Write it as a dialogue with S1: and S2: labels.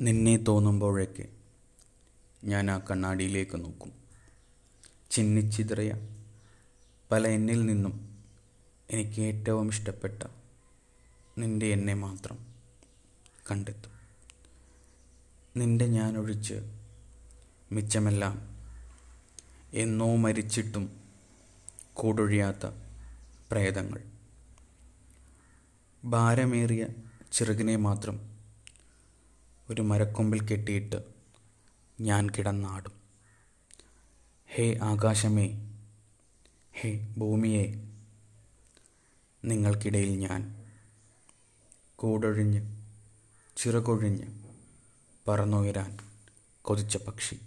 S1: നിന്നെ തോന്നുമ്പോഴൊക്കെ ഞാൻ ആ കണ്ണാടിയിലേക്ക് നോക്കും. ചിന്നിച്ചിതറിയ പല എന്നിൽ നിന്നും എനിക്ക് ഏറ്റവും ഇഷ്ടപ്പെട്ട നിന്റെ എന്നെ മാത്രം കണ്ടെത്തും. നിന്റെ ഞാനൊഴിച്ച് മിച്ചമെല്ലാം എന്നോ മരിച്ചിട്ടും കൂടൊഴിയാത്ത പ്രേതങ്ങൾ. ഭാരമേറിയ ചിറകിനെ മാത്രം ഒരു മരക്കൊമ്പിൽ കെട്ടിയിട്ട് ഞാൻ കിടന്നാടും. ഹേ ആകാശമേ ഹേ ഭൂമിയെ നിങ്ങൾക്കിടയിൽ ഞാൻ കൂടൊഴിഞ്ഞ് ചിറകൊഴിഞ്ഞ് പറന്നുയരാൻ കൊതിച്ച പക്ഷി.